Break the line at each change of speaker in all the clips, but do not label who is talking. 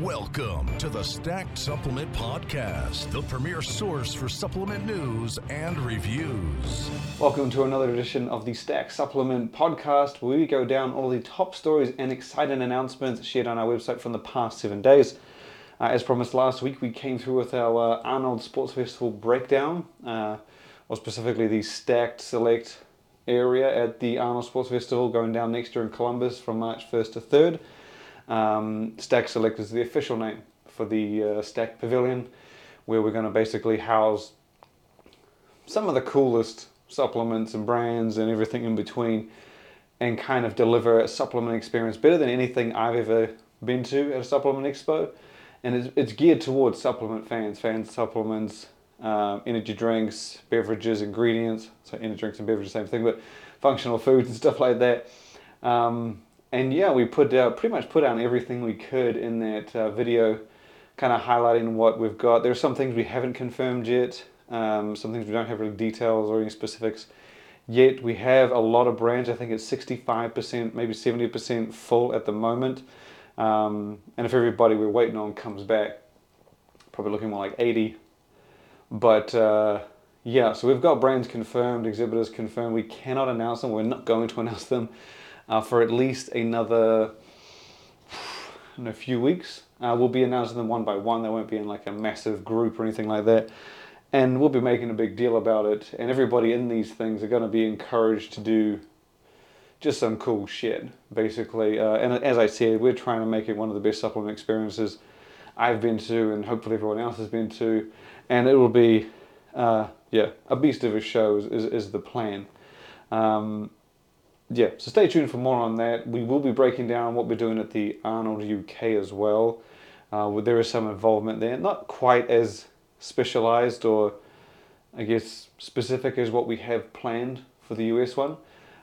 Welcome to the Stacked Supplement Podcast, the premier source for supplement news and reviews.
Welcome to another edition of the Stacked Supplement Podcast, where we go down all the top stories and exciting announcements shared on our website from the past seven days. Uh, as promised last week, we came through with our uh, Arnold Sports Festival breakdown, uh, or specifically the Stacked Select area at the Arnold Sports Festival going down next year in Columbus from March 1st to 3rd. Um, Stack Select is the official name for the uh, Stack Pavilion, where we're going to basically house some of the coolest supplements and brands and everything in between, and kind of deliver a supplement experience better than anything I've ever been to at a supplement expo. And it's, it's geared towards supplement fans, fans supplements, um, energy drinks, beverages, ingredients. So energy drinks and beverages, same thing, but functional foods and stuff like that. Um, and yeah, we put out pretty much put out everything we could in that uh, video, kind of highlighting what we've got. There are some things we haven't confirmed yet, um, some things we don't have really details or any specifics yet. We have a lot of brands. I think it's 65%, maybe 70% full at the moment. Um, and if everybody we're waiting on comes back, probably looking more like 80. But uh, yeah, so we've got brands confirmed, exhibitors confirmed. We cannot announce them. We're not going to announce them uh, for at least another in a few weeks. Uh, we'll be announcing them one by one. They won't be in like a massive group or anything like that. And we'll be making a big deal about it. And everybody in these things are going to be encouraged to do just some cool shit, basically. Uh, and as I said, we're trying to make it one of the best supplement experiences I've been to, and hopefully everyone else has been to. And it will be, uh, yeah, a beast of a show is, is, is the plan. Um, yeah, so stay tuned for more on that. We will be breaking down what we're doing at the Arnold UK as well. Uh, there is some involvement there, not quite as specialized or I guess specific as what we have planned for the US one,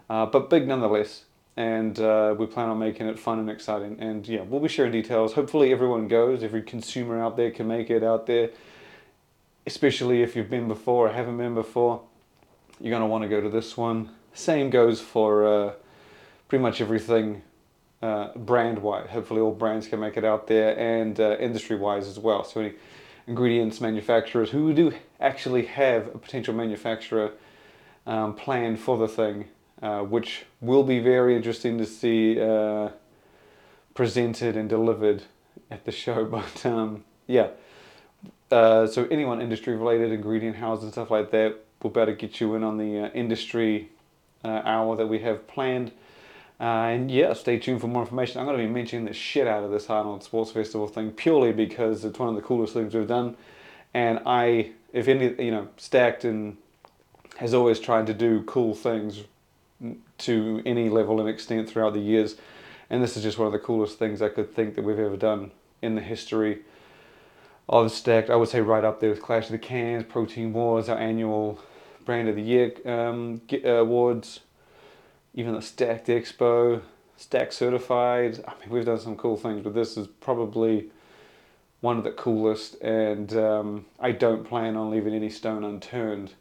uh, but big nonetheless. And uh, we plan on making it fun and exciting. And yeah, we'll be sharing details. Hopefully, everyone goes. Every consumer out there can make it out there, especially if you've been before or haven't been before. You're going to want to go to this one. Same goes for uh, pretty much everything uh, brand wise. Hopefully, all brands can make it out there and uh, industry wise as well. So, any ingredients manufacturers who do actually have a potential manufacturer um, planned for the thing, uh, which will be very interesting to see uh, presented and delivered at the show. But um, yeah. Uh, so anyone industry related, ingredient houses and stuff like that, we'll better get you in on the uh, industry uh, hour that we have planned. Uh, and yeah, stay tuned for more information. I'm going to be mentioning the shit out of this Arnold Sports Festival thing purely because it's one of the coolest things we've done. And I, if any, you know, Stacked and has always tried to do cool things to any level and extent throughout the years. And this is just one of the coolest things I could think that we've ever done in the history of Stacked. I would say right up there with Clash of the Cans, Protein Wars, our annual Brand of the Year um, uh, awards, even the Stacked Expo, Stack Certified. I mean, we've done some cool things, but this is probably one of the coolest, and um, I don't plan on leaving any stone unturned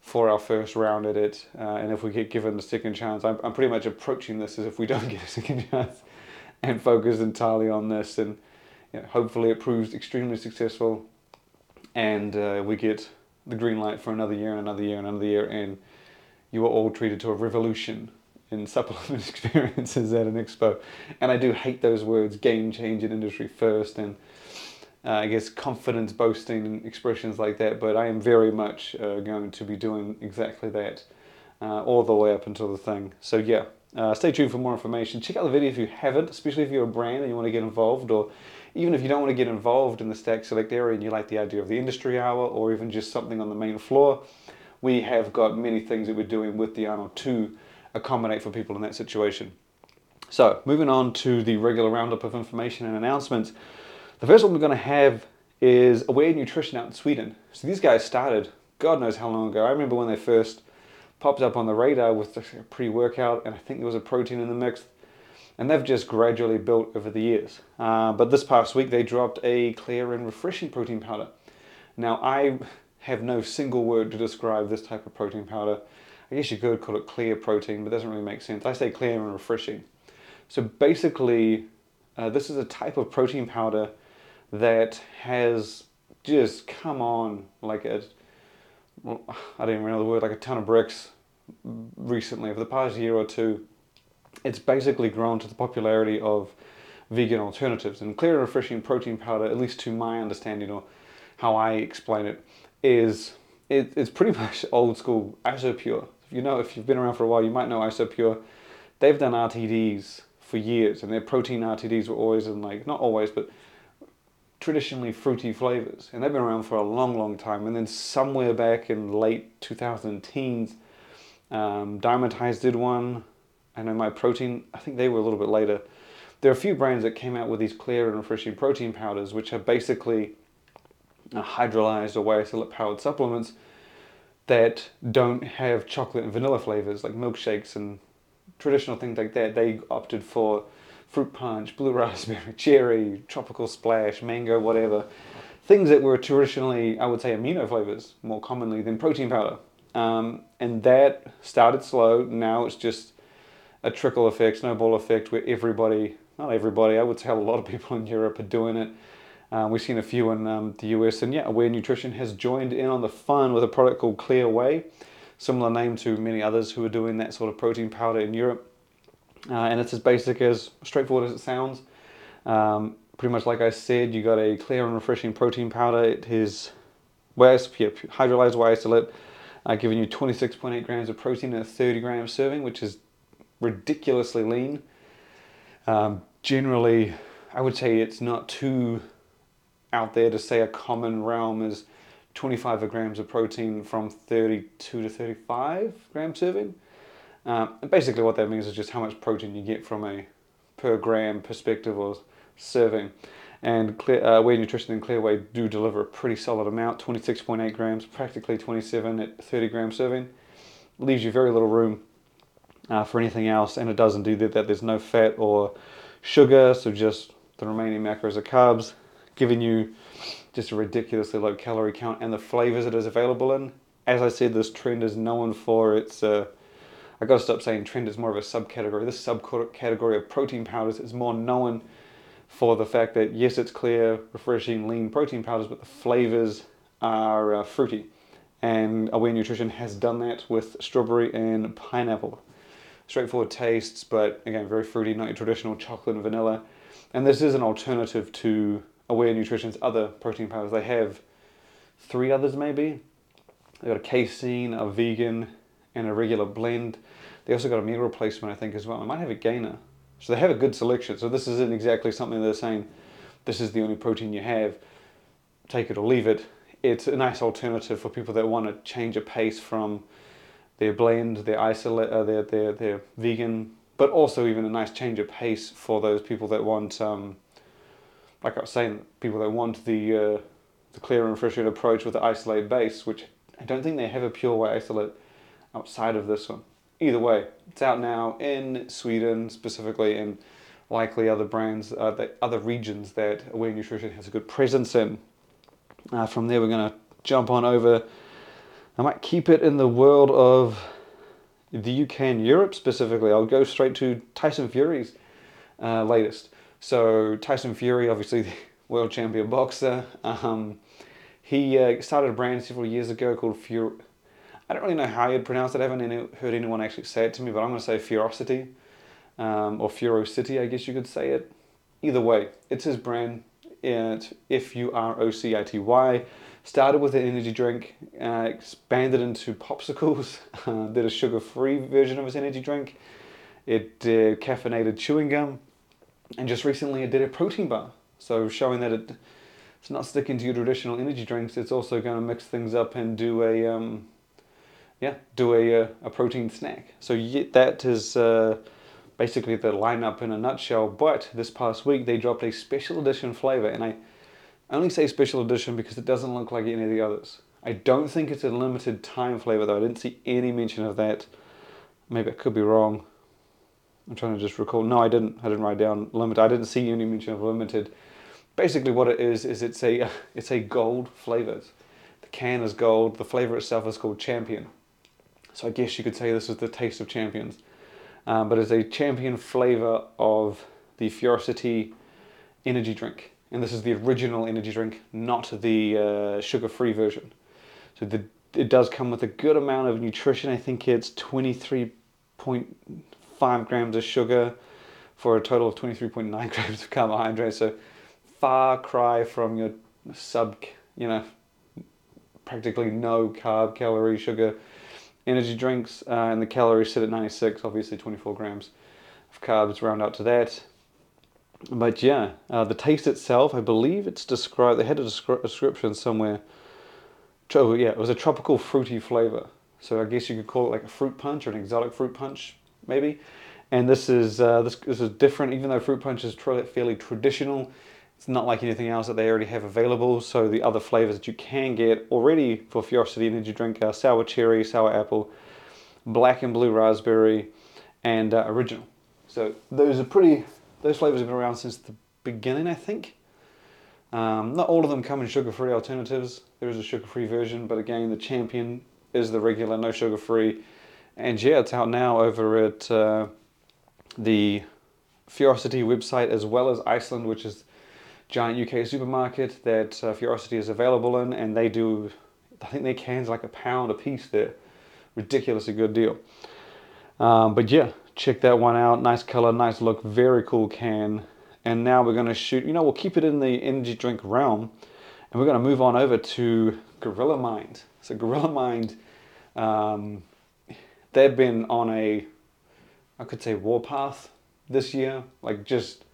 for our first round at it. Uh, and if we get given a second chance, I'm, I'm pretty much approaching this as if we don't get a second chance and focus entirely on this. And you know, hopefully, it proves extremely successful, and uh, we get the green light for another year and another year and another year, and you were all treated to a revolution in supplement experiences at an expo. And I do hate those words, game changing industry first, and uh, I guess confidence boasting and expressions like that. But I am very much uh, going to be doing exactly that uh, all the way up until the thing. So, yeah, uh, stay tuned for more information. Check out the video if you haven't, especially if you're a brand and you want to get involved, or even if you don't want to get involved in the Stack Select area and you like the idea of the industry hour or even just something on the main floor. We have got many things that we're doing with the Arnold to accommodate for people in that situation. So, moving on to the regular roundup of information and announcements. The first one we're going to have is Aware Nutrition out in Sweden. So, these guys started God knows how long ago. I remember when they first popped up on the radar with the pre workout, and I think there was a protein in the mix. And they've just gradually built over the years. Uh, but this past week, they dropped a clear and refreshing protein powder. Now, I have no single word to describe this type of protein powder. I guess you could call it clear protein, but it doesn't really make sense. I say clear and refreshing. So basically, uh, this is a type of protein powder that has just come on like a, well, I don't even know the word, like a ton of bricks recently, over the past year or two. It's basically grown to the popularity of vegan alternatives. And clear and refreshing protein powder, at least to my understanding or how I explain it, is it, it's pretty much old school Isopure. You know, if you've been around for a while, you might know Isopure. They've done RTDs for years, and their protein RTDs were always in like not always, but traditionally fruity flavors, and they've been around for a long, long time. And then somewhere back in late 2000 teens, um, Dymatize did one. I know Myprotein. I think they were a little bit later. There are a few brands that came out with these clear and refreshing protein powders, which are basically hydrolyzed or isolate powered supplements that don't have chocolate and vanilla flavors like milkshakes and traditional things like that. They opted for fruit punch, blue raspberry, cherry, tropical splash, mango, whatever. Things that were traditionally, I would say, amino flavors more commonly than protein powder. Um, and that started slow. Now it's just a trickle effect, snowball effect, where everybody, not everybody, I would say a lot of people in Europe are doing it. Uh, we've seen a few in um, the US, and yeah, Aware Nutrition has joined in on the fun with a product called Clear Whey, similar name to many others who are doing that sort of protein powder in Europe. Uh, and it's as basic as straightforward as it sounds. Um, pretty much like I said, you got a clear and refreshing protein powder. It is hydrolyzed whey isolate, uh, giving you 26.8 grams of protein in a 30 gram serving, which is ridiculously lean. Um, generally, I would say it's not too out there to say a common realm is 25 grams of protein from 32 to 35 gram serving. Um, basically, what that means is just how much protein you get from a per gram perspective or serving. And clear, uh, Nutrition and Clear Whey do deliver a pretty solid amount 26.8 grams, practically 27 at 30 gram serving. Leaves you very little room uh, for anything else, and it doesn't do that, that there's no fat or sugar, so just the remaining macros are carbs, giving you just a ridiculously low calorie count and the flavors it is available in. As I said, this trend is known for its. Uh, I got to stop saying trend is more of a subcategory. This subcategory of protein powders is more known for the fact that yes, it's clear, refreshing, lean protein powders, but the flavors are uh, fruity. And Aware Nutrition has done that with strawberry and pineapple. Straightforward tastes, but again, very fruity, not your traditional chocolate and vanilla. And this is an alternative to Aware Nutrition's other protein powders. They have three others, maybe. They've got a casein, a vegan, and a regular blend. They also got a meal replacement, I think, as well. I might have a gainer. So they have a good selection. So this isn't exactly something they're saying, this is the only protein you have, take it or leave it. It's a nice alternative for people that want to change a pace from their blend, their isolate, uh, their, their, their vegan, but also even a nice change of pace for those people that want, um, like I was saying, people that want the, uh, the clear and refreshing approach with the isolate base, which I don't think they have a pure white isolate outside of this one. Either way, it's out now in Sweden specifically, and likely other brands, uh, the other regions that Aware Nutrition has a good presence in. Uh, from there, we're going to jump on over. I might keep it in the world of the UK and Europe specifically. I'll go straight to Tyson Fury's uh, latest. So Tyson Fury, obviously the world champion boxer, um, he uh, started a brand several years ago called Fury. I don't really know how you'd pronounce it. I haven't any, heard anyone actually say it to me, but I'm going to say Furocity um, or Furocity, I guess you could say it. Either way, it's his brand. It's F U R O C I T Y. Started with an energy drink, uh, expanded into popsicles, uh, did a sugar free version of his energy drink. It did caffeinated chewing gum, and just recently it did a protein bar. So showing that it, it's not sticking to your traditional energy drinks, it's also going to mix things up and do a. Um, yeah, do a, uh, a protein snack. So that is uh, basically the lineup in a nutshell. But this past week they dropped a special edition flavor, and I only say special edition because it doesn't look like any of the others. I don't think it's a limited time flavor though. I didn't see any mention of that. Maybe I could be wrong. I'm trying to just recall. No, I didn't. I didn't write down limited. I didn't see any mention of limited. Basically, what it is is it's a it's a gold flavors. The can is gold. The flavor itself is called Champion. So I guess you could say this is the taste of champions. Um, but it's a champion flavor of the Furocity energy drink. And this is the original energy drink, not the uh, sugar-free version. So the, it does come with a good amount of nutrition. I think it's 23.5 grams of sugar for a total of 23.9 grams of carbohydrates. So far cry from your sub, you know, practically no carb, calorie, sugar energy drinks, uh, and the calories sit at 96, obviously 24 grams of carbs round out to that. But yeah, uh, the taste itself, I believe it's described, they had a descri- description somewhere. Oh, yeah, it was a tropical fruity flavor. So I guess you could call it like a fruit punch or an exotic fruit punch, maybe. And this is uh, this, this is different, even though fruit punch is fairly traditional. It's not like anything else that they already have available. So the other flavors that you can get already for Furocity energy drink are sour cherry, sour apple, black and blue raspberry, and uh, original. So those are pretty. Those flavors have been around since the beginning, I think. Um, not all of them come in sugar-free alternatives. There is a sugar-free version, but again, the champion is the regular, no sugar-free. And yeah, it's out now over at uh, the Furocity website as well as Iceland, which is giant UK supermarket that uh, is available in, and they do, I think their cans like a pound a piece. They're ridiculously good deal. Um, but yeah, check that one out. Nice color, nice look, very cool can. And now we're going to shoot, you know, we'll keep it in the energy drink realm, and we're going to move on over to Gorilla Mind. So Gorilla Mind, um, they've been on a, I could say, warpath this year. Like just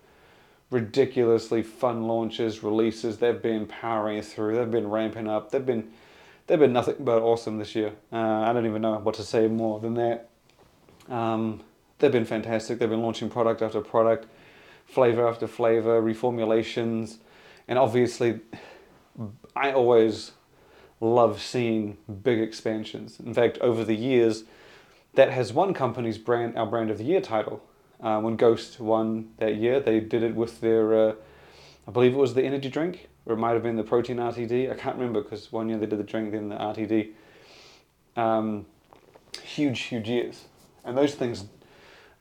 ridiculously fun launches, releases. They've been powering through. They've been ramping up. They've been they've been nothing but awesome this year. Uh, I don't even know what to say more than that. Um, they've been fantastic. They've been launching product after product, flavor after flavor, reformulations, and obviously, I always love seeing big expansions. In fact, over the years, that has won company's brand our brand of the year title. Uh, when Ghost won that year, they did it with their, uh, I believe it was the energy drink, or it might have been the protein RTD. I can't remember because one year they did the drink, then the RTD. Um, huge, huge years. And those things,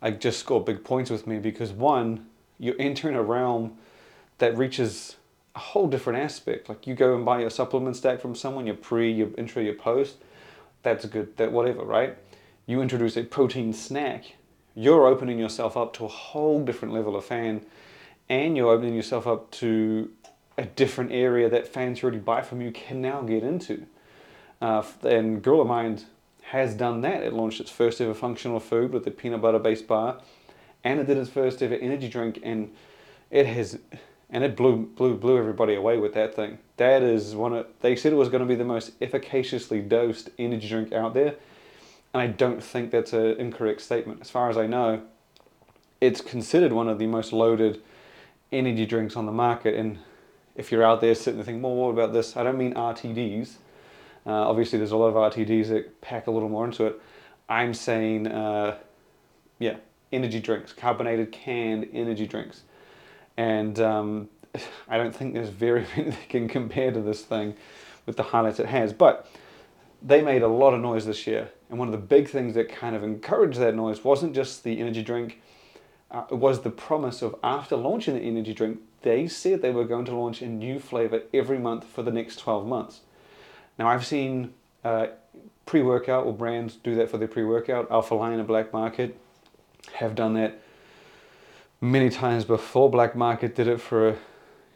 I just score big points with me because one, you're entering a realm that reaches a whole different aspect. Like you go and buy a supplement stack from someone, your pre, your intro, your post, that's good, that whatever, right? You introduce a protein snack, you're opening yourself up to a whole different level of fan and you're opening yourself up to a different area that fans already buy from you can now get into. Uh, and Gorilla Mind has done that. It launched its first ever functional food with a peanut butter based bar, and it did its first ever energy drink, and it has, and it blew blew blew everybody away with that thing. That is one of they said it was going to be the most efficaciously dosed energy drink out there, and I don't think that's an incorrect statement. As far as I know, it's considered one of the most loaded energy drinks on the market. And if you're out there sitting and thinking, well, what about this? I don't mean RTDs. Uh, obviously, there's a lot of RTDs that pack a little more into it. I'm saying, uh, yeah, energy drinks, carbonated canned energy drinks. And um, I don't think there's very many that can compare to this thing with the highlights it has. But they made a lot of noise this year. And one of the big things that kind of encouraged that noise wasn't just the energy drink, uh, it was the promise of after launching the energy drink, they said they were going to launch a new flavor every month for the next 12 months. Now, I've seen uh, pre workout or brands do that for their pre workout. Alpha Lion and Black Market have done that many times before. Black Market did it for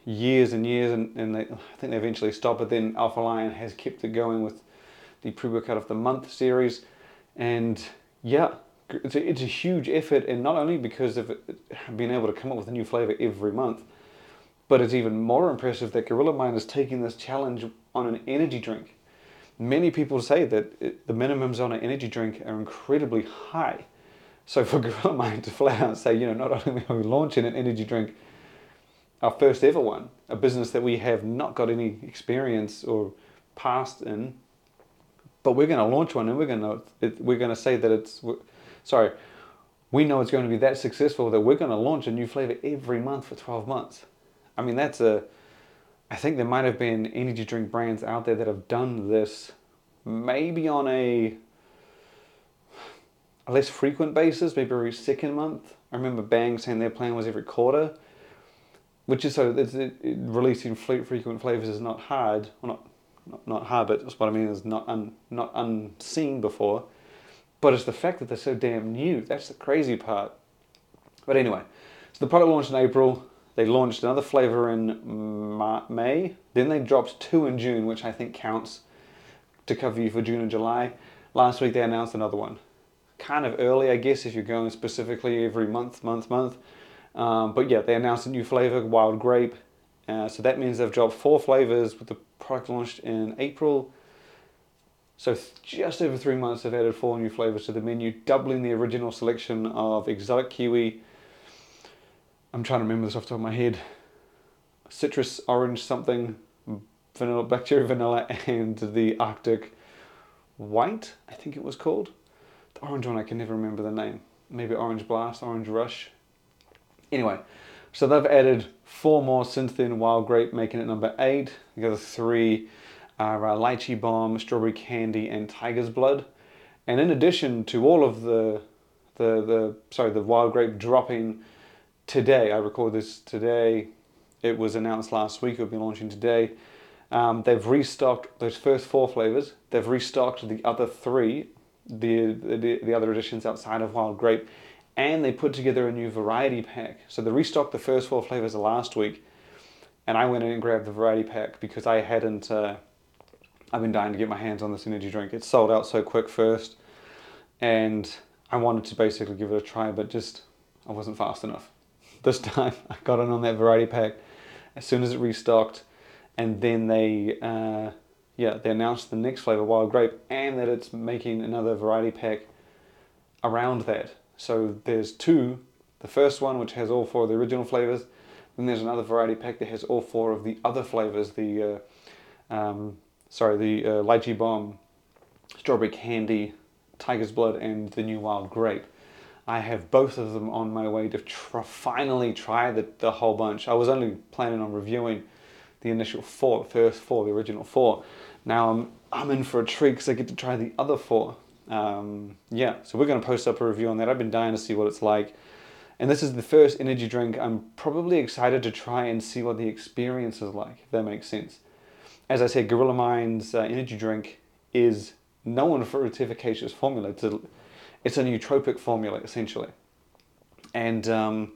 years and years, and, and they, I think they eventually stopped, but then Alpha Lion has kept it going with the pre-workout of the month series, and yeah, it's a, it's a huge effort, and not only because of being able to come up with a new flavor every month, but it's even more impressive that Gorilla Mind is taking this challenge on an energy drink. Many people say that it, the minimums on an energy drink are incredibly high. So for Gorilla Mind to flat out say, you know, not only are we launching an energy drink, our first ever one, a business that we have not got any experience or past in, but we're going to launch one and we're going to we're going to say that it's sorry we know it's going to be that successful that we're going to launch a new flavor every month for 12 months i mean that's a i think there might have been energy drink brands out there that have done this maybe on a, a less frequent basis maybe every second month i remember bang saying their plan was every quarter which is so it, it, releasing frequent flavors is not hard, well, not not, not hard, but that's what I mean is not un, not unseen before. But it's the fact that they're so damn new. That's the crazy part. But anyway, so the product launched in April. They launched another flavor in Ma- May. Then they dropped two in June, which I think counts to cover you for June and July. Last week they announced another one. Kind of early, I guess, if you're going specifically every month, month, month. Um, but yeah, they announced a new flavor, wild grape. Uh, so that means they've dropped four flavors with the product launched in April. So just over three months, they've added four new flavors to the menu, doubling the original selection of exotic kiwi. I'm trying to remember this off the top of my head. Citrus, orange, something, vanilla, bacteria, vanilla, and the Arctic white. I think it was called. The orange one, I can never remember the name. Maybe Orange Blast, Orange Rush. Anyway, so they've added four more since then, Wild Grape making it number eight. The other three are uh, Lychee Bomb, Strawberry Candy, and Tiger's Blood. And in addition to all of the, the, the sorry, the Wild Grape dropping today, I record this today, it was announced last week, it'll be launching today. Um, they've restocked those first four flavors. They've restocked the other three, the, the, the other additions outside of Wild Grape and they put together a new variety pack. So they restocked the first four flavors last week, and I went in and grabbed the variety pack because I hadn't. Uh, I've been dying to get my hands on this energy drink. It sold out so quick first, and I wanted to basically give it a try, but just I wasn't fast enough. This time I got in on that variety pack as soon as it restocked, and then they. Uh, yeah, they announced the next flavor, wild grape, and that it's making another variety pack around that. So there's two. The first one, which has all four of the original flavors. Then there's another variety pack that has all four of the other flavors. The uh, um, sorry, the uh, lychee bomb, strawberry candy, tiger's blood, and the new wild grape. I have both of them on my way to tr- finally try the, the whole bunch. I was only planning on reviewing the initial four, first four, the original four. Now I'm I'm in for a treat because I get to try the other four um, yeah, so we're going to post up a review on that. I've been dying to see what it's like. And this is the first energy drink I'm probably excited to try and see what the experience is like, if that makes sense. As I said, Gorilla Mind's uh, energy drink is known for its efficacious formula. A, it's a nootropic formula, essentially. And um,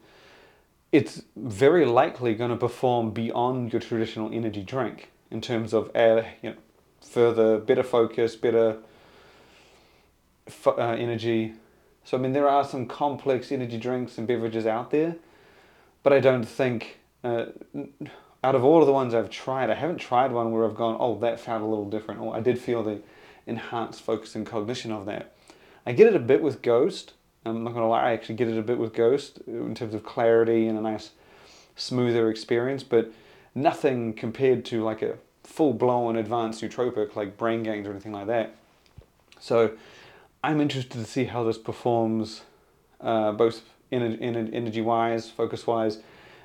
it's very likely going to perform beyond your traditional energy drink in terms of uh, you know, further, better focus, better uh, energy. So I mean, there are some complex energy drinks and beverages out there, but I don't think uh, out of all of the ones I've tried, I haven't tried one where I've gone, oh, that felt a little different, or I did feel the enhanced focus and cognition of that. I get it a bit with Ghost. I'm not gonna lie, I actually get it a bit with Ghost in terms of clarity and a nice, smoother experience, but nothing compared to like a full blown advanced nootropic like Brain Gains or anything like that. So I'm interested to see how this performs, uh, both in, in energy wise, focus wise,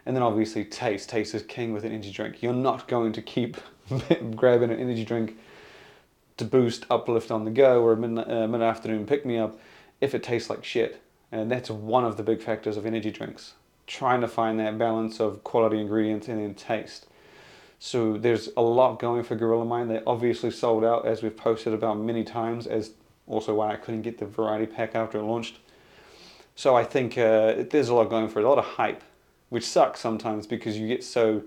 and then obviously taste. Taste is king with an energy drink. You're not going to keep grabbing an energy drink to boost, uplift on the go or a mid, uh, mid afternoon pick me up if it tastes like shit. And that's one of the big factors of energy drinks. Trying to find that balance of quality ingredients and then taste. So there's a lot going for Gorilla Mind. They obviously sold out, as we've posted about many times, as also why I couldn't get the variety pack after it launched. So I think uh, there's a lot going for it, a lot of hype, which sucks sometimes because you get so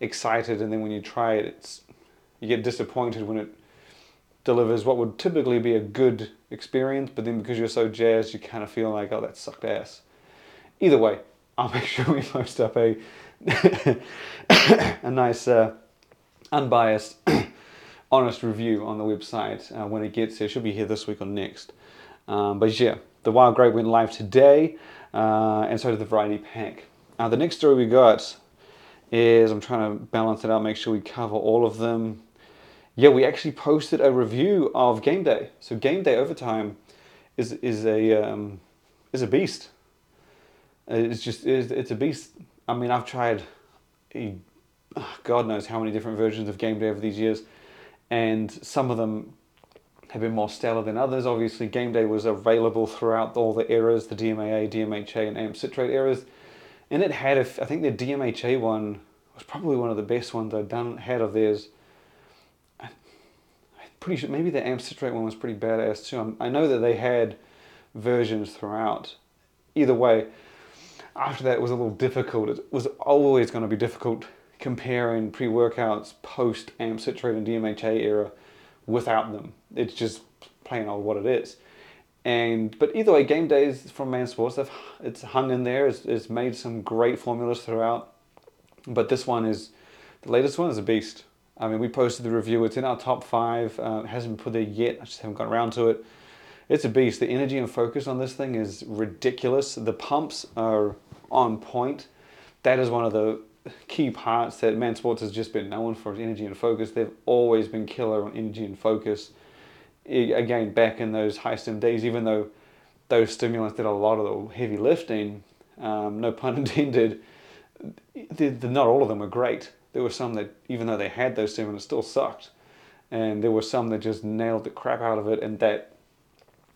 excited and then when you try it, it's you get disappointed when it delivers what would typically be a good experience, but then because you're so jazzed, you kind of feel like, oh, that sucked ass. Either way, I'll make sure we post up a a nice, uh, unbiased honest review on the website uh, when it gets here. It should be here this week or next. Um, but yeah, the Wild Grape went live today, uh, and so did the Variety Pack. Uh, the next story we got is I'm trying to balance it out, make sure we cover all of them. Yeah, we actually posted a review of Game Day. So Game Day Overtime is is a um, is a beast. It's just it's, a beast. I mean, I've tried. God knows how many different versions of Game Day over these years and some of them have been more stellar than others. Obviously, Game Day was available throughout all the eras, the DMAA, DMHA, and AMP citrate eras, and it had, a I think the DMHA one was probably one of the best ones I'd done had of theirs. Pretty sure maybe the amp citrate one was pretty badass too. I'm, I know that they had versions throughout. Either way, after that it was a little difficult. It was always going to be difficult comparing pre-workouts post amp citrate and DMHA era without them. It's just plain old what it is. And but either way, game days from Man Sports, it's hung in there. It's, it's made some great formulas throughout. But this one is the latest one is a beast. I mean, we posted the review. It's in our top five. Uh, it hasn't been put there yet. I just haven't got around to it. It's a beast. The energy and focus on this thing is ridiculous. The pumps are on point. That is one of the key parts that Man Sports has just been known for energy and focus. They've always been killer on energy and focus again back in those high stim days, even though those stimulants did a lot of the heavy lifting, um, no pun intended, the, the, not all of them were great. There were some that, even though they had those stimulants, still sucked. And there were some that just nailed the crap out of it, and that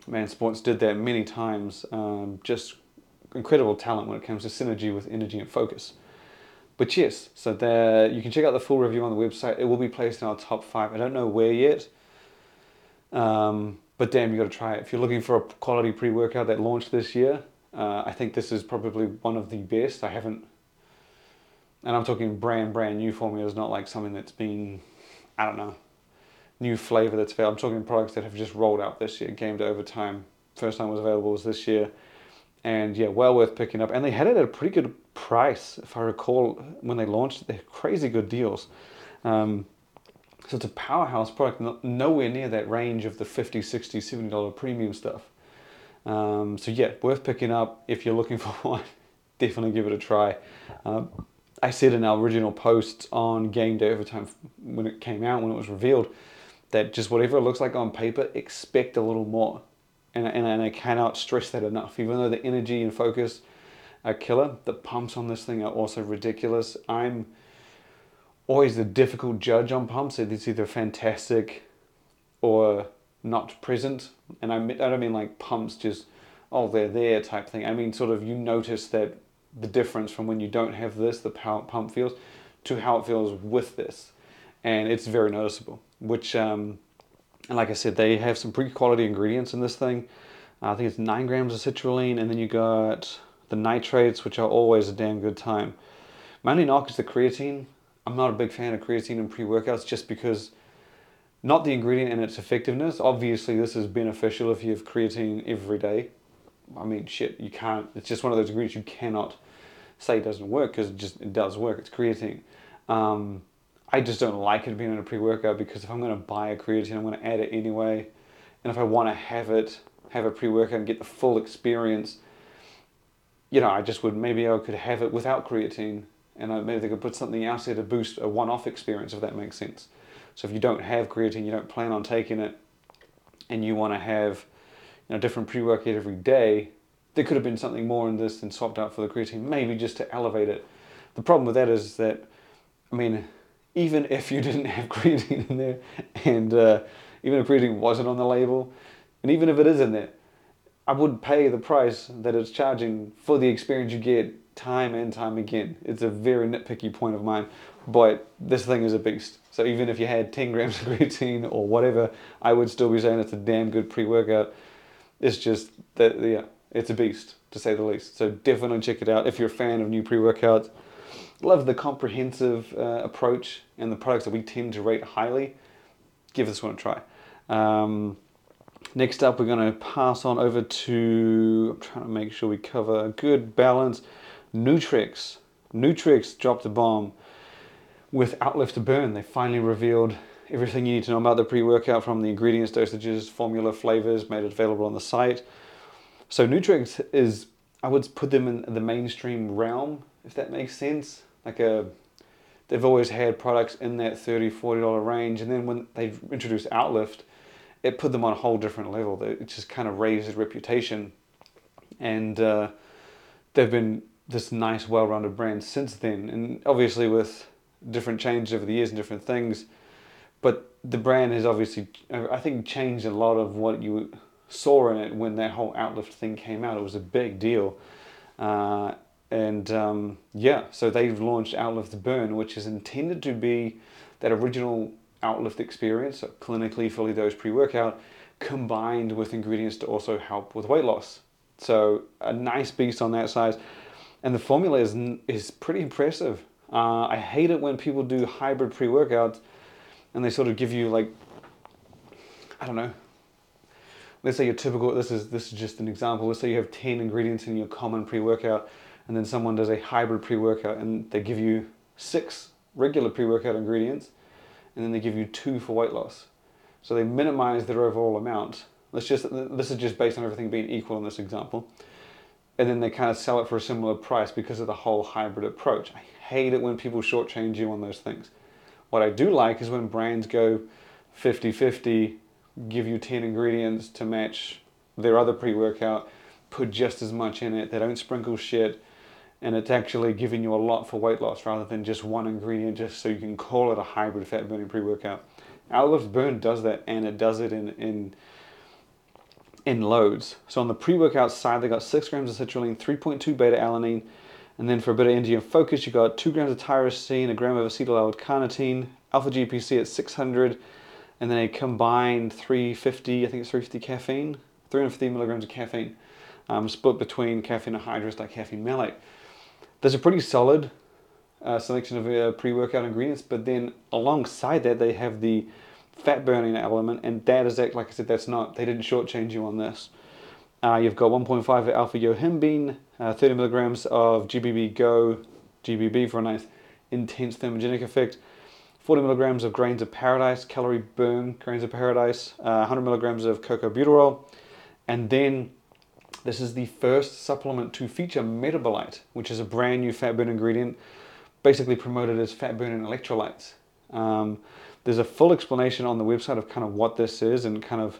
Man Sports did that many times. Um, just incredible talent when it comes to synergy with energy and focus. But yes, so there you can check out the full review on the website. It will be placed in our top five. I don't know where yet. Um, but damn, you got to try it. If you're looking for a quality pre workout that launched this year, uh, I think this is probably one of the best. I haven't, and I'm talking brand, brand new formulas, not like something that's been, I don't know, new flavor that's available. I'm talking products that have just rolled out this year, game over time. First time was available was this year. And yeah, well worth picking up. And they had it at a pretty good price, if I recall, when they launched. They're crazy good deals. Um, so it's a powerhouse product, nowhere near that range of the 50 60 $70 premium stuff. Um, so yeah, worth picking up if you're looking for one. Definitely give it a try. Uh, I said in our original post on Game Day Overtime when it came out, when it was revealed, that just whatever it looks like on paper, expect a little more. And, and, and I cannot stress that enough. Even though the energy and focus are killer, the pumps on this thing are also ridiculous. I'm always the difficult judge on pumps. It's either fantastic or not present. And I, I don't mean like pumps just, oh, they're there type thing. I mean, sort of, you notice that the difference from when you don't have this, the pump feels, to how it feels with this. And it's very noticeable, which, um, and like I said, they have some pretty quality ingredients in this thing. I think it's nine grams of citrulline, and then you got the nitrates, which are always a damn good time. My only knock is the creatine. I'm not a big fan of creatine in pre-workouts just because not the ingredient and its effectiveness. Obviously, this is beneficial if you have creatine every day. I mean, shit, you can't. It's just one of those ingredients you cannot say doesn't work because it just it does work. It's creatine. Um, I just don't like it being in a pre-workout because if I'm going to buy a creatine, I'm going to add it anyway. And if I want to have it, have a pre-workout and get the full experience, you know, I just would maybe I could have it without creatine and maybe they could put something else there to boost a one-off experience if that makes sense so if you don't have creatine you don't plan on taking it and you want to have you different pre-workout every day there could have been something more in this than swapped out for the creatine maybe just to elevate it the problem with that is that i mean even if you didn't have creatine in there and uh, even if creatine wasn't on the label and even if it is in there i would pay the price that it's charging for the experience you get time and time again. It's a very nitpicky point of mine, but this thing is a beast. So even if you had 10 grams of creatine or whatever, I would still be saying it's a damn good pre-workout. It's just that, yeah, it's a beast to say the least. So definitely check it out if you're a fan of new pre-workouts. Love the comprehensive uh, approach and the products that we tend to rate highly. Give this one a try. Um, next up, we're going to pass on over to, I'm trying to make sure we cover a good balance. Nutrex. Nutrex dropped a bomb with Outlift to Burn. They finally revealed everything you need to know about the pre-workout from the ingredients, dosages, formula, flavors, made available on the site. So Nutrex is, I would put them in the mainstream realm, if that makes sense. Like a, they've always had products in that 30 $40 range. And then when they introduced Outlift, it put them on a whole different level. It just kind of raised their reputation. And uh, they've been this nice, well-rounded brand since then, and obviously with different changes over the years and different things. But the brand has obviously, I think, changed a lot of what you saw in it when that whole Outlift thing came out. It was a big deal. Uh, and um, yeah, so they've launched Outlift Burn, which is intended to be that original Outlift experience, so clinically fully dosed pre workout, combined with ingredients to also help with weight loss. So a nice beast on that size, and the formula is is pretty impressive. Uh, I hate it when people do hybrid pre workouts, and they sort of give you like, I don't know. Let's say your typical. This is this is just an example. Let's say you have ten ingredients in your common pre workout and then someone does a hybrid pre-workout and they give you six regular pre-workout ingredients and then they give you two for weight loss so they minimize their overall amount let's just this is just based on everything being equal in this example and then they kind of sell it for a similar price because of the whole hybrid approach i hate it when people shortchange you on those things what i do like is when brands go 50-50 give you 10 ingredients to match their other pre-workout put just as much in it they don't sprinkle shit and it's actually giving you a lot for weight loss rather than just one ingredient just so you can call it a hybrid fat burning pre-workout. Outlift Burn does that and it does it in in in loads. So on the pre-workout side they got six grams of citrulline, 3.2 beta alanine, and then for a bit of and focus you've got two grams of tyrosine, a gram of acetyl L-carnitine, alpha GPC at 600, and then a combined 350, I think it's 350 caffeine, 350 milligrams of caffeine, um, split between caffeine anhydrous like caffeine malate there's a pretty solid uh, selection of uh, pre-workout ingredients, but then alongside that they have the fat burning element, and that is that, like I said, that's not they didn't shortchange you on this. Uh, you've got 1.5 of alpha yohimbine, uh, 30 milligrams of GBB Go, GBB for a nice intense thermogenic effect, 40 milligrams of grains of paradise, calorie burn grains of paradise, 100 uh, milligrams of cocoa butyrol, and then this is the first supplement to feature metabolite, which is a brand new fat burn ingredient, basically promoted as fat burn and electrolytes. Um, there's a full explanation on the website of kind of what this is and kind of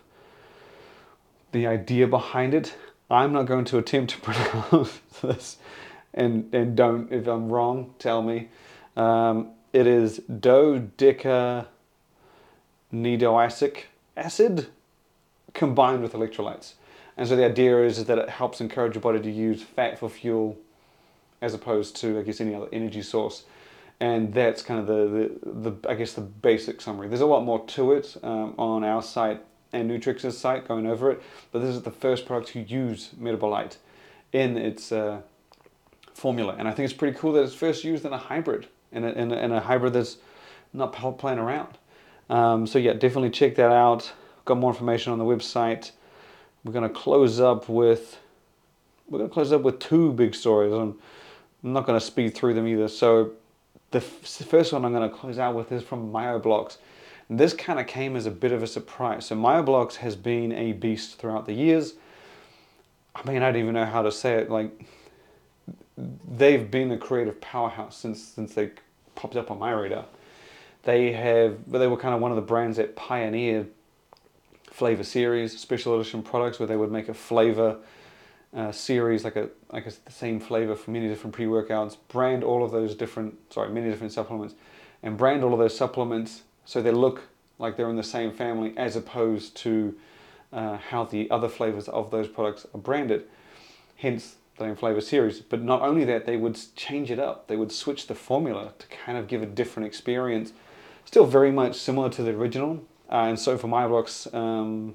the idea behind it. I'm not going to attempt to pronounce this, and and don't if I'm wrong, tell me. Um, it is dodeca nidoic acid combined with electrolytes. And so the idea is, is that it helps encourage your body to use fat for fuel as opposed to, I guess, any other energy source. And that's kind of the, the, the I guess, the basic summary. There's a lot more to it um, on our site and Nutrex's site going over it, but this is the first product to use Metabolite in its uh, formula. And I think it's pretty cool that it's first used in a hybrid, in a, in a, in a hybrid that's not playing around. Um, so yeah, definitely check that out. Got more information on the website. We're going to close up with we're to close up with two big stories. I'm, not going to speed through them either. So the f- first one I'm going to close out with is from MyoBlox. This kind of came as a bit of a surprise. So MyoBlox has been a beast throughout the years. I mean, I don't even know how to say it. Like they've been a creative powerhouse since since they popped up on my radar. They have, they were kind of one of the brands that pioneered flavor series, special edition products where they would make a flavor uh, series, like a like a, the same flavor for many different pre-workouts, brand all of those different, sorry, many different supplements, and brand all of those supplements so they look like they're in the same family as opposed to uh, how the other flavors of those products are branded. Hence the name flavor series. But not only that, they would change it up. They would switch the formula to kind of give a different experience. Still very much similar to the original, uh, and so for MyoBlox um,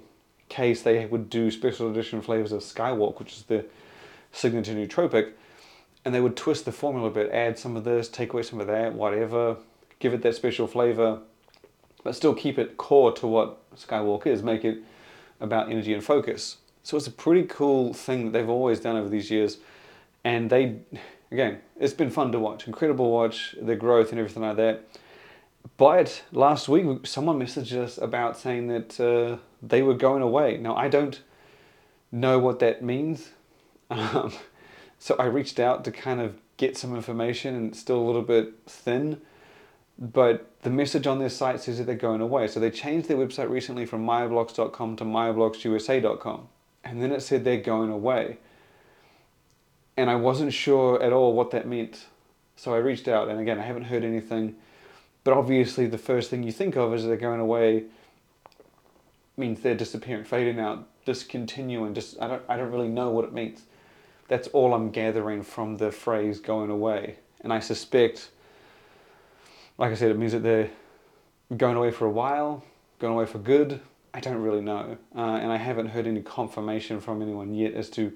case, they would do special edition flavors of Skywalk, which is the signature nootropic, and they would twist the formula a bit, add some of this, take away some of that, whatever, give it that special flavor, but still keep it core to what Skywalk is, make it about energy and focus. So it's a pretty cool thing that they've always done over these years, and they, again, it's been fun to watch, incredible watch the growth and everything like that. But last week, someone messaged us about saying that uh, they were going away. Now, I don't know what that means. Um, so I reached out to kind of get some information and it's still a little bit thin. But the message on their site says that they're going away. So they changed their website recently from myoblox.com to myobloxusa.com. And then it said they're going away. And I wasn't sure at all what that meant. So I reached out, and again, I haven't heard anything. But obviously, the first thing you think of as they're going away means they're disappearing, fading out, discontinuing. Just I don't I don't really know what it means. That's all I'm gathering from the phrase going away. And I suspect, like I said, it means that they're going away for a while, going away for good. I don't really know. Uh, and I haven't heard any confirmation from anyone yet as to,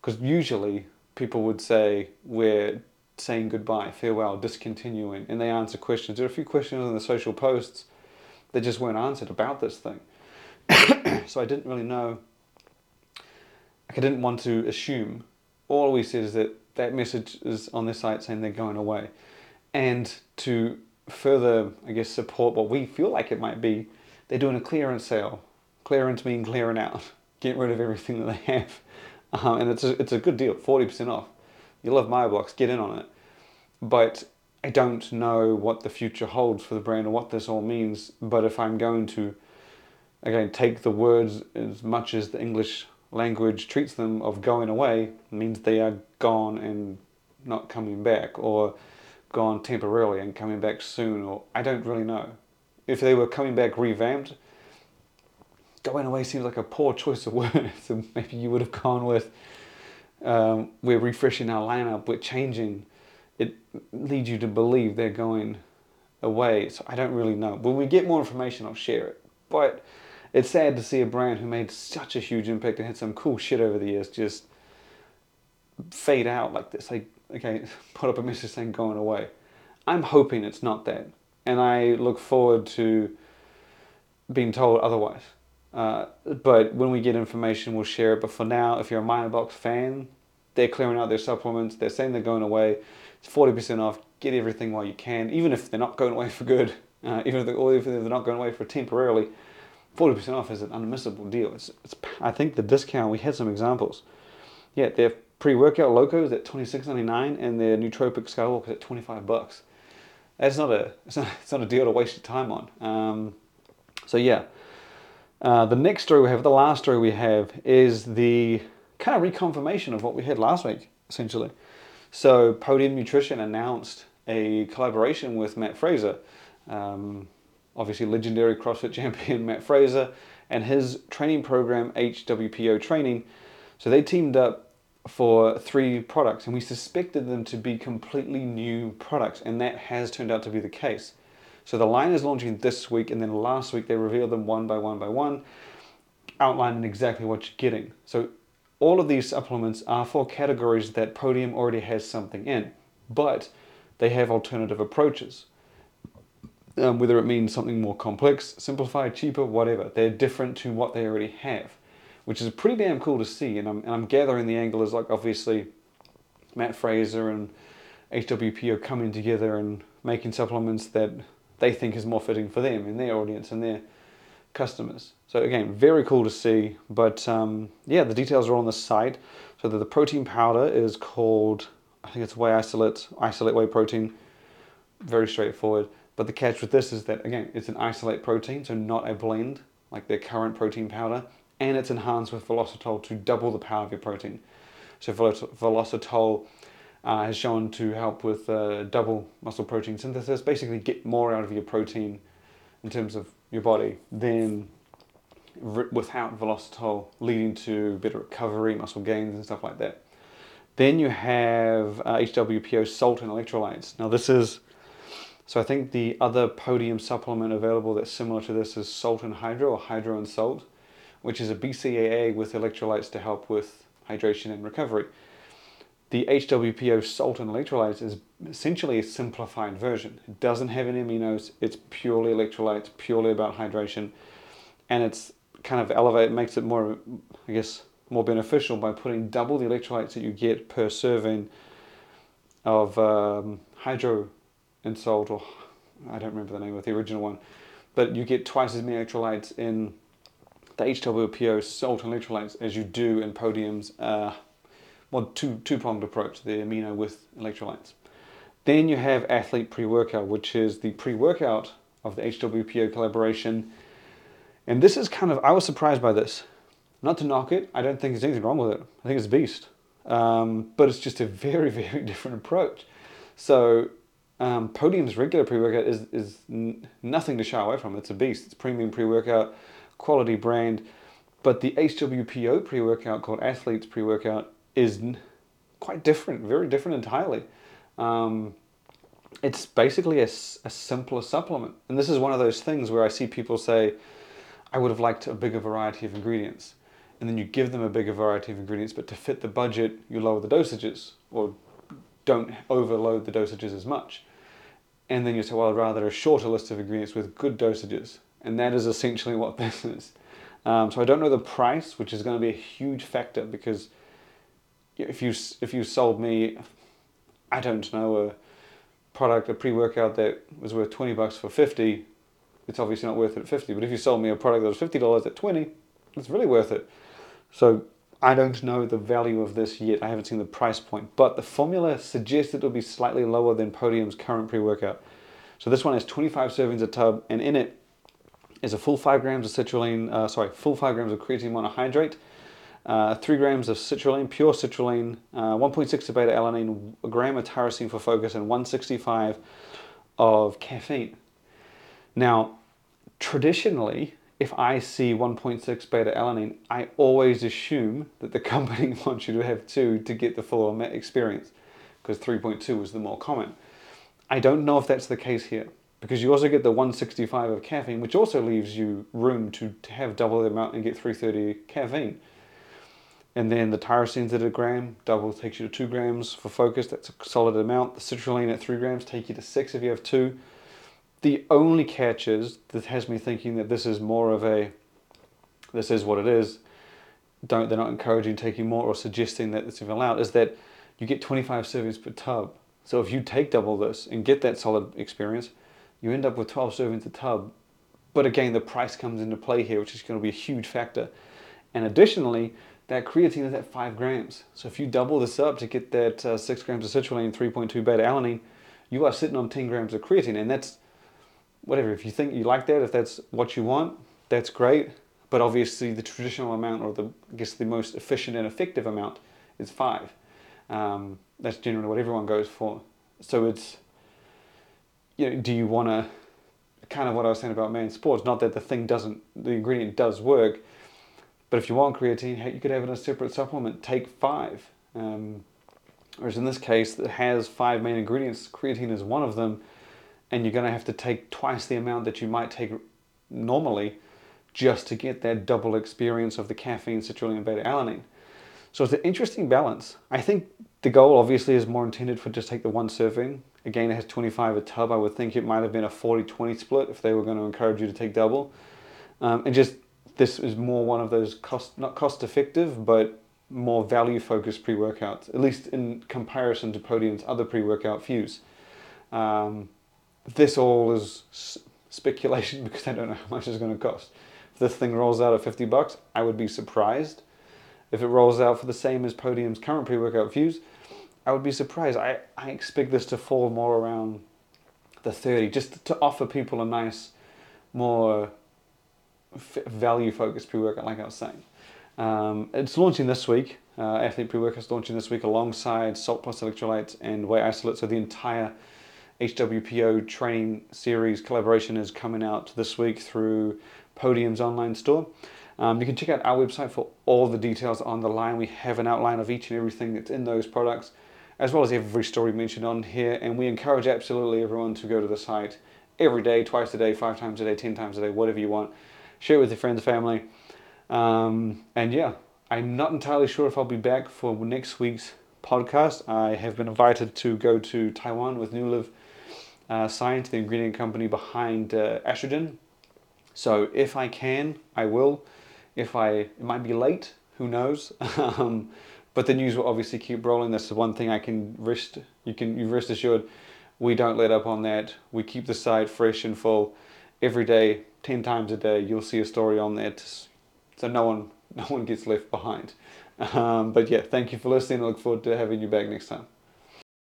because usually people would say, we're saying goodbye, farewell, discontinuing, and they answer questions. There are a few questions in the social posts that just weren't answered about this thing. so I didn't really know. I didn't want to assume. All we said is that that message is on their site saying they're going away. And to further, I guess, support what we feel like it might be, they're doing a clearance sale. Clearance means clearing out, get rid of everything that they have. Um, and it's a, it's a good deal, 40% off. You love MyoBlox, get in on it. But I don't know what the future holds for the brand or what this all means. But if I'm going to, again, take the words as much as the English language treats them of going away, means they are gone and not coming back, or gone temporarily and coming back soon, or I don't really know. If they were coming back revamped, going away seems like a poor choice of words. So maybe you would have gone with, um, we're refreshing our lineup, we're changing it leads you to believe they're going away. So I don't really know. When we get more information, I'll share it. But it's sad to see a brand who made such a huge impact and had some cool shit over the years just fade out like this. Like, okay, put up a message saying going away. I'm hoping it's not that. And I look forward to being told otherwise. Uh, but when we get information, we'll share it. But for now, if you're a MyoBlox fan, they're clearing out their supplements. They're saying they're going away. It's 40% off. Get everything while you can, even if they're not going away for good, uh, even if they're, if they're not going away for temporarily. 40% off is an unmissable deal. It's, it's, I think the discount, we had some examples. Yeah, their pre-workout locos at 26.99 and their nootropic skywalk is at 25 bucks. That's not a it's not, it's not a deal to waste your time on. Um, so yeah, uh, the next story we have, the last story we have, is the kind of reconfirmation of what we had last week, essentially. So Podium Nutrition announced a collaboration with Mat Fraser, um, obviously legendary CrossFit champion Mat Fraser, and his training program HWPO Training. So they teamed up for three products, and we suspected them to be completely new products, and that has turned out to be the case. So the line is launching this week, and then last week they revealed them one by one by one, outlining exactly what you're getting. So all of these supplements are for categories that Podium already has something in, but they have alternative approaches. Um, whether it means something more complex, simplified, cheaper, whatever. They're different to what they already have, which is pretty damn cool to see. And I'm, and I'm gathering the angle is like obviously Mat Fraser and HWP are coming together and making supplements that they think is more fitting for them and their audience and their customers. So again, very cool to see. But um, yeah, the details are on the site. So the, the protein powder is called, I think it's whey isolate, isolate whey protein. Very straightforward. But the catch with this is that again, it's an isolate protein, so not a blend like their current protein powder, and it's enhanced with Velositol to double the power of your protein. So Velositol uh, has shown to help with uh, double muscle protein synthesis, basically get more out of your protein in terms of your body than without Velositol, leading to better recovery, muscle gains, and stuff like that. Then you have uh, HWPO salt and electrolytes. Now, this is so I think the other podium supplement available that's similar to this is salt and hydro or hydro and salt, which is a BCAA with electrolytes to help with hydration and recovery. The HWPO salt and electrolytes is essentially a simplified version. It doesn't have any aminos, it's purely electrolytes, purely about hydration, and it's kind of elevate makes it more, I guess, more beneficial by putting double the electrolytes that you get per serving of um, hydro and salt, or I don't remember the name of the original one, but you get twice as many electrolytes in the HWPO salt and electrolytes as you do in Podium's uh, well, two two pronged approach, the amino with electrolytes. Then you have athlete pre workout, which is the pre workout of the HWPO collaboration and this is kind of, I was surprised by this. Not to knock it, I don't think there's anything wrong with it. I think it's a beast. Um, but it's just a very, very different approach. So, um, Podium's regular pre workout is, is nothing to shy away from. It's a beast. It's premium pre workout, quality brand. But the HWPO pre workout called Athletes pre workout is quite different, very different entirely. Um, it's basically a, a simpler supplement. And this is one of those things where I see people say, I would have liked a bigger variety of ingredients. And then you give them a bigger variety of ingredients, but to fit the budget, you lower the dosages or don't overload the dosages as much. And then you say, well, I'd rather a shorter list of ingredients with good dosages. And that is essentially what this is. Um, so I don't know the price, which is going to be a huge factor because if you if you sold me, I don't know, a product, a pre-workout that was worth 20 bucks for 50, it's obviously not worth it at 50. But if you sold me a product that was $50 at 20, it's really worth it. So I don't know the value of this yet. I haven't seen the price point, but the formula suggests it'll be slightly lower than Podium's current pre-workout. So this one has 25 servings a tub, and in it is a full five grams of citrulline, uh, sorry, full five grams of creatine monohydrate, uh, 3 grams of citrulline, pure citrulline, uh, 1.6 of beta alanine, a gram of tyrosine for focus, and 165 of caffeine. Now, traditionally, if I see 1.6 beta alanine, I always assume that the company wants you to have 2 to get the full experience, because 3.2 is the more common. I don't know if that's the case here, because you also get the 165 of caffeine, which also leaves you room to, have double the amount and get 330 caffeine. And then the tyrosine's at a gram, double takes you to two grams for focus. That's a solid amount. The citrulline at three grams take you to six if you have two. The only catch is that has me thinking that this is more of a, this is what it is. Don't they're not encouraging taking more or suggesting that it's even allowed. Is that you get 25 servings per tub. So if you take double this and get that solid experience, you end up with 12 servings a tub. But again, the price comes into play here, which is going to be a huge factor. And additionally, that creatine is at 5 grams. So if you double this up to get that uh, 6 grams of citrulline, 3.2 beta alanine, you are sitting on 10 grams of creatine. And that's whatever. If you think you like that, if that's what you want, that's great. But obviously, the traditional amount, or the I guess the most efficient and effective amount, is 5. Um, that's generally what everyone goes for. So it's, you know, do you want to, kind of what I was saying about man sports, not that the thing doesn't, the ingredient does work, but if you want creatine, you could have it in a separate supplement. Take five. Um, whereas in this case, it has five main ingredients. Creatine is one of them, and you're going to have to take twice the amount that you might take normally just to get that double experience of the caffeine, citrulline, and beta alanine. So it's an interesting balance. I think the goal obviously is more intended for just take the one serving. Again, it has 25 a tub. I would think it might have been a 40 20 split if they were going to encourage you to take double. Um, and just this is more one of those cost not cost effective but more value focused pre workouts, at least in comparison to Podium's other pre workout fuse. Um, this all is speculation because I don't know how much it's going to cost. If this thing rolls out at 50 bucks, I would be surprised. If it rolls out for the same as Podium's current pre workout fuse, I would be surprised. I, I expect this to fall more around the 30 just to offer people a nice, more value focused pre workout, like I was saying. Um, it's launching this week. Uh, Athlete pre workout is launching this week alongside Salt Plus Electrolytes and Whey Isolate. So the entire HWPO training series collaboration is coming out this week through Podium's online store. Um, you can check out our website for all the details on the line. We have an outline of each and everything that's in those products, as well as every story mentioned on here. And we encourage absolutely everyone to go to the site every day, twice a day, five times a day, ten times a day, whatever you want share it with your friends, family. Um, and yeah, I'm not entirely sure if I'll be back for next week's podcast. I have been invited to go to Taiwan with New uh, Science, the ingredient company behind uh, AstraGin. So if I can, I will. If I, it might be late, who knows? um, but the news will obviously keep rolling. That's the one thing I can rest. You can you rest assured, we don't let up on that. We keep the site fresh and full every day 10 times a day you'll see a story on there so no one no one gets left behind um, but yeah thank you for listening i look forward to having you back next time